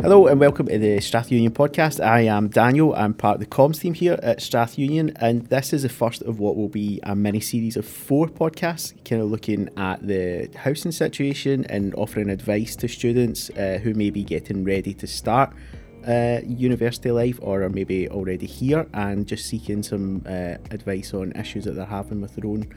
Hello and welcome to the Strath Union podcast. I am Daniel. I'm part of the comms team here at Strath Union, and this is the first of what will be a mini series of four podcasts, kind of looking at the housing situation and offering advice to students uh, who may be getting ready to start uh, university life or are maybe already here and just seeking some uh, advice on issues that they're having with their own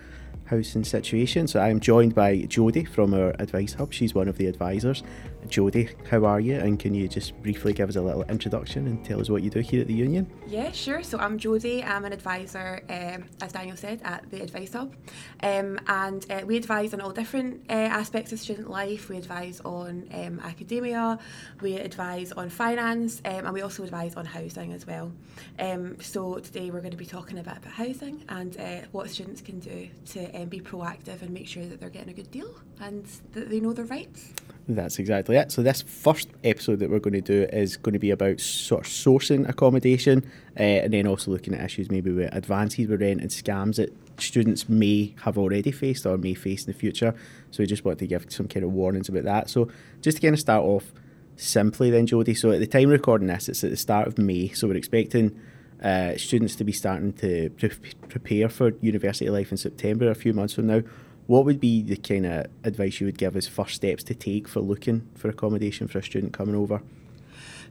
housing situation. So I'm joined by Jodie from our Advice Hub. She's one of the advisors. Jodie, how are you? And can you just briefly give us a little introduction and tell us what you do here at the Union? Yeah, sure. So I'm Jodie. I'm an advisor, um, as Daniel said, at the Advice Hub. Um, and uh, we advise on all different uh, aspects of student life. We advise on um, academia, we advise on finance, um, and we also advise on housing as well. Um, so today we're going to be talking a bit about housing and uh, what students can do to um, be proactive and make sure that they're getting a good deal and that they know their rights. That's exactly it. So this first episode that we're going to do is going to be about sort of sourcing accommodation, uh, and then also looking at issues maybe with advances with rent and scams that students may have already faced or may face in the future. So we just want to give some kind of warnings about that. So just to kind of start off simply, then Jodie. So at the time recording this, it's at the start of May. So we're expecting. Uh, students to be starting to pre- prepare for university life in September, a few months from now what would be the kind of advice you would give as first steps to take for looking for accommodation for a student coming over?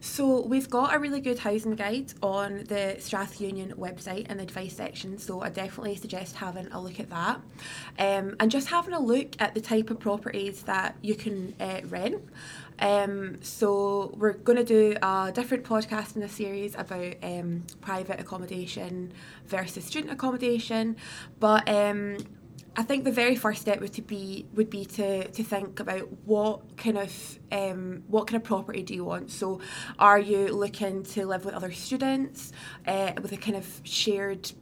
So we've got a really good housing guide on the Strath Union website in the advice section. So I definitely suggest having a look at that, um, and just having a look at the type of properties that you can uh, rent. Um, so we're going to do a different podcast in this series about um, private accommodation versus student accommodation, but um, I think the very first step would to be would be to to think about what kind of um, what kind of property do you want. So, are you looking to live with other students uh, with a kind of shared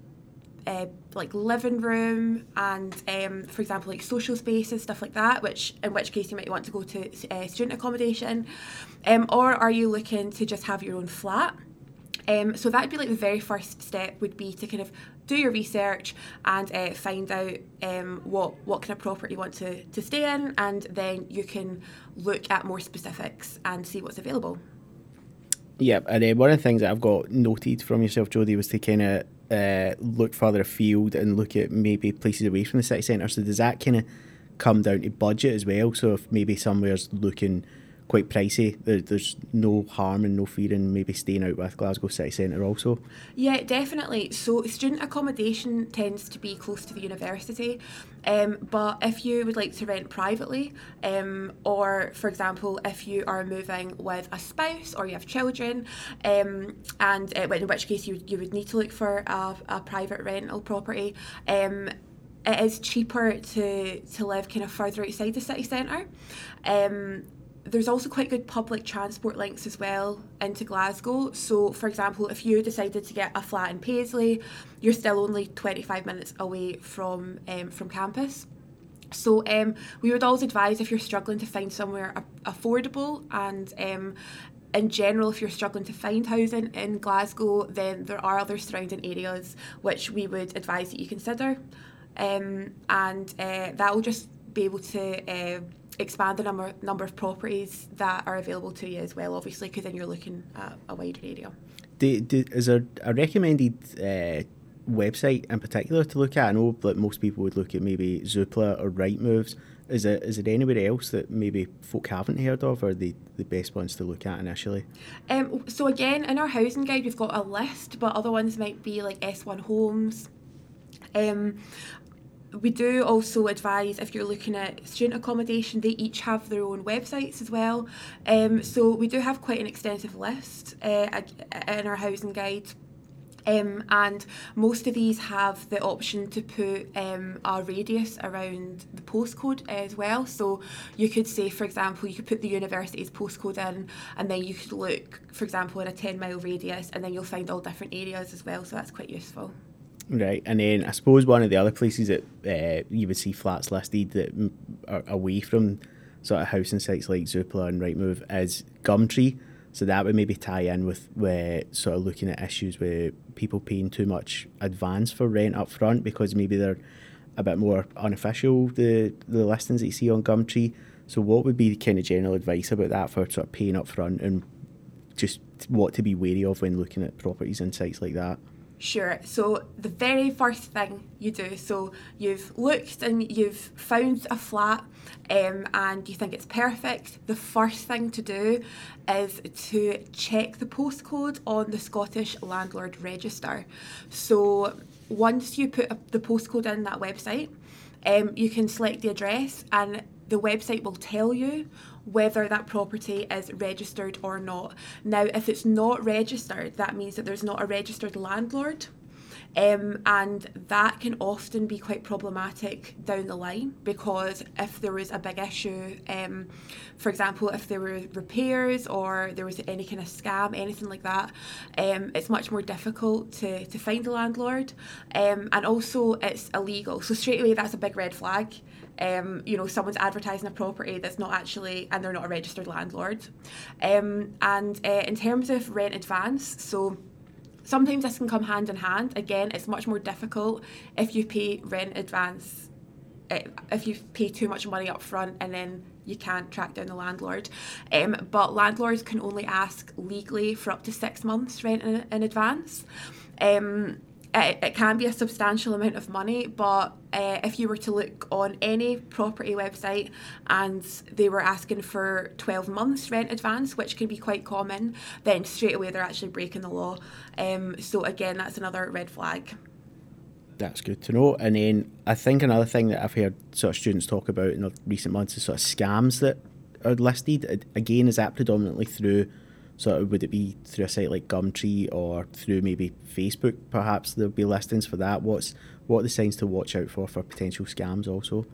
uh, like living room and um, for example like social spaces stuff like that which in which case you might want to go to uh, student accommodation um, or are you looking to just have your own flat um, so that would be like the very first step would be to kind of do your research and uh, find out um, what what kind of property you want to, to stay in and then you can look at more specifics and see what's available. Yeah, and uh, one of the things that I've got noted from yourself, Jodie, was to kind of uh, look further afield and look at maybe places away from the city centre. So does that kind of come down to budget as well? So if maybe somewhere's looking quite pricey. There, there's no harm and no fear in maybe staying out with Glasgow City Centre also. Yeah, definitely. So student accommodation tends to be close to the university, um, but if you would like to rent privately, um, or for example, if you are moving with a spouse or you have children, um, and uh, in which case you, you would need to look for a, a private rental property. Um, it is cheaper to, to live kind of further outside the city centre. Um, there's also quite good public transport links as well into Glasgow. So, for example, if you decided to get a flat in Paisley, you're still only 25 minutes away from um, from campus. So, um, we would always advise if you're struggling to find somewhere a- affordable and um, in general, if you're struggling to find housing in Glasgow, then there are other surrounding areas which we would advise that you consider. Um, and uh, that will just be able to uh, expand the number number of properties that are available to you as well. Obviously, because then you're looking at a wider area. Do, do, is there a recommended uh, website in particular to look at? I know that most people would look at maybe Zoopla or Rightmoves. Is it is there anywhere else that maybe folk haven't heard of, or the the best ones to look at initially? Um, so again, in our housing guide, we've got a list, but other ones might be like S1 Homes. Um, we do also advise if you're looking at student accommodation, they each have their own websites as well. Um, so we do have quite an extensive list uh, in our housing guide. Um, and most of these have the option to put um, a radius around the postcode as well. So you could say, for example, you could put the university's postcode in, and then you could look, for example, in a 10 mile radius, and then you'll find all different areas as well. So that's quite useful. Right, and then I suppose one of the other places that uh, you would see flats listed that are away from sort of housing sites like Zoopla and Rightmove is Gumtree. So that would maybe tie in with uh, sort of looking at issues with people paying too much advance for rent up front because maybe they're a bit more unofficial, the, the listings that you see on Gumtree. So what would be the kind of general advice about that for sort of paying up front and just what to be wary of when looking at properties and sites like that? Sure. So the very first thing you do, so you've looked and you've found a flat um, and you think it's perfect. The first thing to do is to check the postcode on the Scottish Landlord Register. So once you put the postcode in that website, um, you can select the address and the website will tell you whether that property is registered or not. Now, if it's not registered, that means that there's not a registered landlord. Um, and that can often be quite problematic down the line because if there was a big issue, um, for example, if there were repairs or there was any kind of scam, anything like that, um, it's much more difficult to, to find a landlord. Um, and also, it's illegal. So, straight away, that's a big red flag um, you know, someone's advertising a property that's not actually, and they're not a registered landlord. Um, and uh, in terms of rent advance, so sometimes this can come hand in hand. Again, it's much more difficult if you pay rent advance, uh, if you pay too much money up front and then you can't track down the landlord. Um, but landlords can only ask legally for up to six months rent in, in advance. Um, it, it can be a substantial amount of money, but uh, if you were to look on any property website and they were asking for 12 months rent advance, which can be quite common, then straight away they're actually breaking the law. Um, so, again, that's another red flag. That's good to know. And then I think another thing that I've heard sort of students talk about in the recent months is sort of scams that are listed. Again, is that predominantly through so would it be through a site like Gumtree or through maybe Facebook? Perhaps there'll be listings for that. What's what are the signs to watch out for for potential scams also?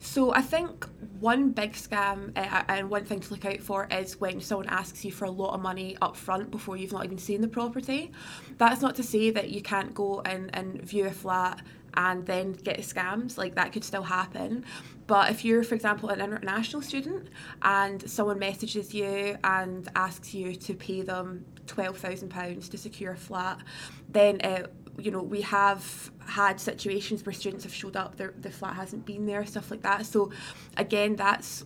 So I think one big scam uh, and one thing to look out for is when someone asks you for a lot of money up front before you've not even seen the property. That's not to say that you can't go and, and view a flat and then get scams like that could still happen. But if you're for example an international student and someone messages you and asks you to pay them £12,000 to secure a flat then you know we have had situations where students have showed up the flat hasn't been there stuff like that. So again that's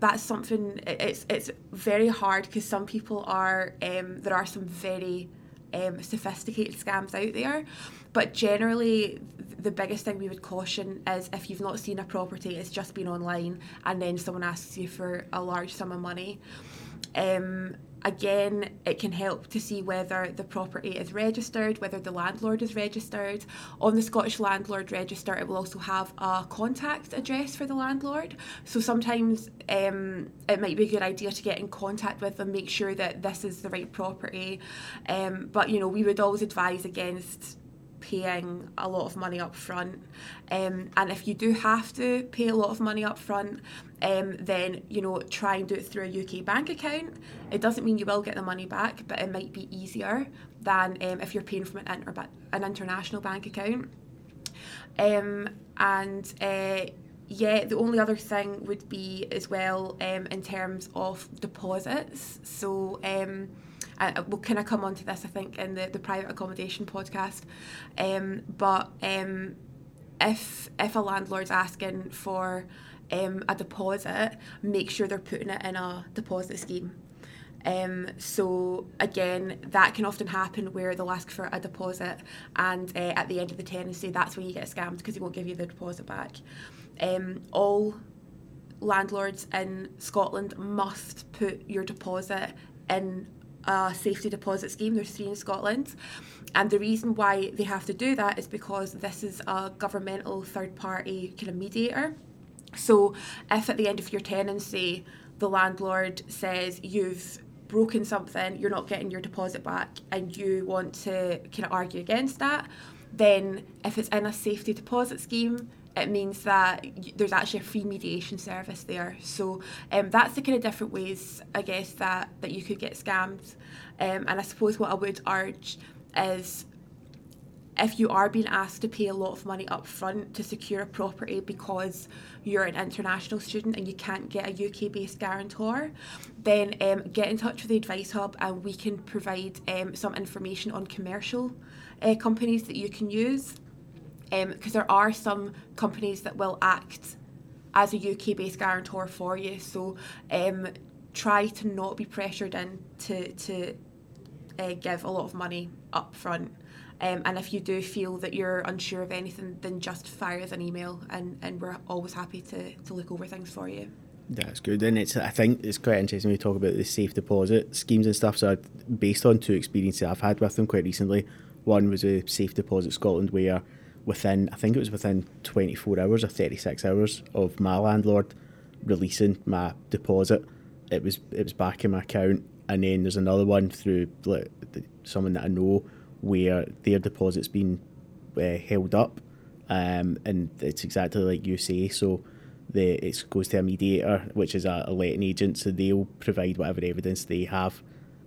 that's something it's it's very hard because some people are um, there are some very um, sophisticated scams out there but generally the biggest thing we would caution is if you've not seen a property, it's just been online, and then someone asks you for a large sum of money. Um, again, it can help to see whether the property is registered, whether the landlord is registered. On the Scottish Landlord Register, it will also have a contact address for the landlord. So sometimes um, it might be a good idea to get in contact with them, make sure that this is the right property. Um, but you know, we would always advise against paying a lot of money up front. Um, and if you do have to pay a lot of money up front, um, then you know try and do it through a UK bank account. It doesn't mean you will get the money back, but it might be easier than um, if you're paying from an, inter- an international bank account. Um, and uh, yeah, the only other thing would be as well um, in terms of deposits. So um, uh, we'll kind of come on to this, I think, in the, the private accommodation podcast. Um, but um, if if a landlord's asking for um, a deposit, make sure they're putting it in a deposit scheme. Um, so again, that can often happen where they'll ask for a deposit, and uh, at the end of the tenancy, that's when you get scammed because they won't give you the deposit back. Um, all landlords in Scotland must put your deposit in a safety deposit scheme. There's three in Scotland. And the reason why they have to do that is because this is a governmental third party kind of mediator. So if at the end of your tenancy the landlord says you've broken something, you're not getting your deposit back, and you want to kind of argue against that, then if it's in a safety deposit scheme, it means that there's actually a free mediation service there. So um, that's the kind of different ways, I guess, that, that you could get scammed. Um, and I suppose what I would urge is if you are being asked to pay a lot of money up front to secure a property because you're an international student and you can't get a UK based guarantor, then um, get in touch with the Advice Hub and we can provide um, some information on commercial uh, companies that you can use because um, there are some companies that will act as a UK based guarantor for you. So um, try to not be pressured in to, to uh, give a lot of money up front. Um, and if you do feel that you're unsure of anything, then just fire us an email, and, and we're always happy to, to look over things for you. That's good, and it's I think it's quite interesting you talk about the safe deposit schemes and stuff. So, based on two experiences I've had with them quite recently, one was a Safe Deposit Scotland, where within I think it was within 24 hours or 36 hours of my landlord releasing my deposit, it was it was back in my account. And then there's another one through like, someone that I know where their deposit's been uh, held up, um, and it's exactly like you say. So the it goes to a mediator, which is a, a letting agent, so they'll provide whatever evidence they have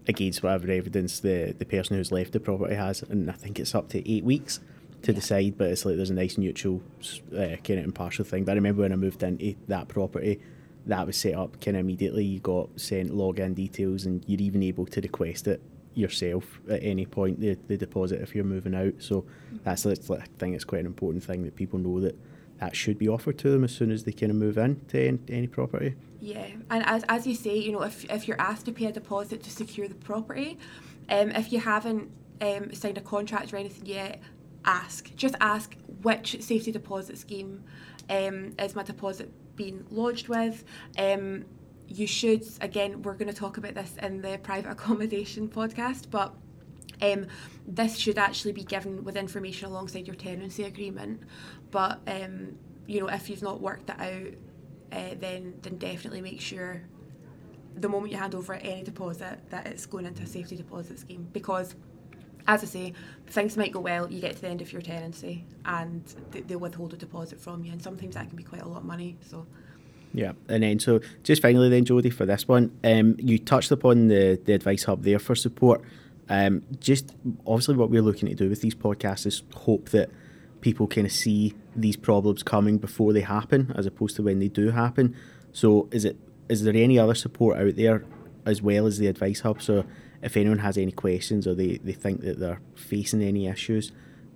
against whatever evidence the, the person who's left the property has, and I think it's up to eight weeks to yeah. decide. But it's like there's a nice neutral, uh, kind of impartial thing. But I remember when I moved into that property, that was set up kind of immediately. You got sent login details, and you're even able to request it yourself at any point the, the deposit if you're moving out. So mm-hmm. that's, that's I think it's quite an important thing that people know that that should be offered to them as soon as they kind of move into any, any property. Yeah, and as, as you say, you know, if, if you're asked to pay a deposit to secure the property, um, if you haven't um, signed a contract or anything yet, ask. Just ask which safety deposit scheme um, is my deposit being lodged with. Um, you should, again, we're going to talk about this in the private accommodation podcast, but um, this should actually be given with information alongside your tenancy agreement. But um, you know, if you've not worked that out, uh, then then definitely make sure the moment you hand over any deposit that it's going into a safety deposit scheme because as I say, things might go well, you get to the end of your tenancy and they, withhold a deposit from you, and sometimes that can be quite a lot of money. So, yeah, and then so just finally, then Jodie, for this one, um, you touched upon the the advice hub there for support. Um, just obviously, what we're looking to do with these podcasts is hope that people kind of see these problems coming before they happen, as opposed to when they do happen. So, is it is there any other support out there as well as the advice hub? So, if anyone has any questions or they, they think that they're facing any issues,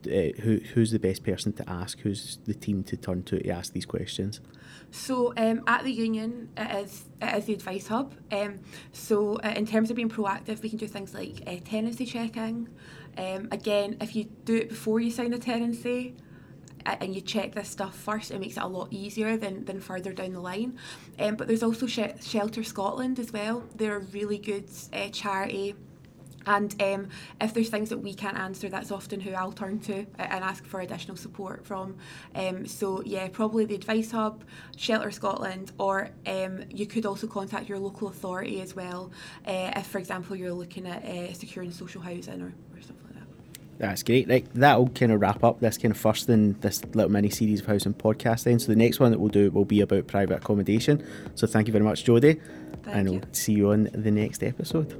uh, who who's the best person to ask? Who's the team to turn to to ask these questions? So um, at the union, it is it is the advice hub. Um, so uh, in terms of being proactive, we can do things like uh, tenancy checking. Um, again, if you do it before you sign a tenancy, and you check this stuff first, it makes it a lot easier than, than further down the line. Um, but there's also Sh- Shelter Scotland as well. They're a really good uh, charity and um, if there's things that we can't answer, that's often who I'll turn to and ask for additional support from. Um, so, yeah, probably the Advice Hub, Shelter Scotland, or um, you could also contact your local authority as well uh, if, for example, you're looking at uh, securing social housing or, or stuff like that. That's great. Right, that'll kind of wrap up this kind of first in this little mini series of housing podcast. Then, so the next one that we'll do will be about private accommodation. So, thank you very much, Jodie, and you. we'll see you on the next episode.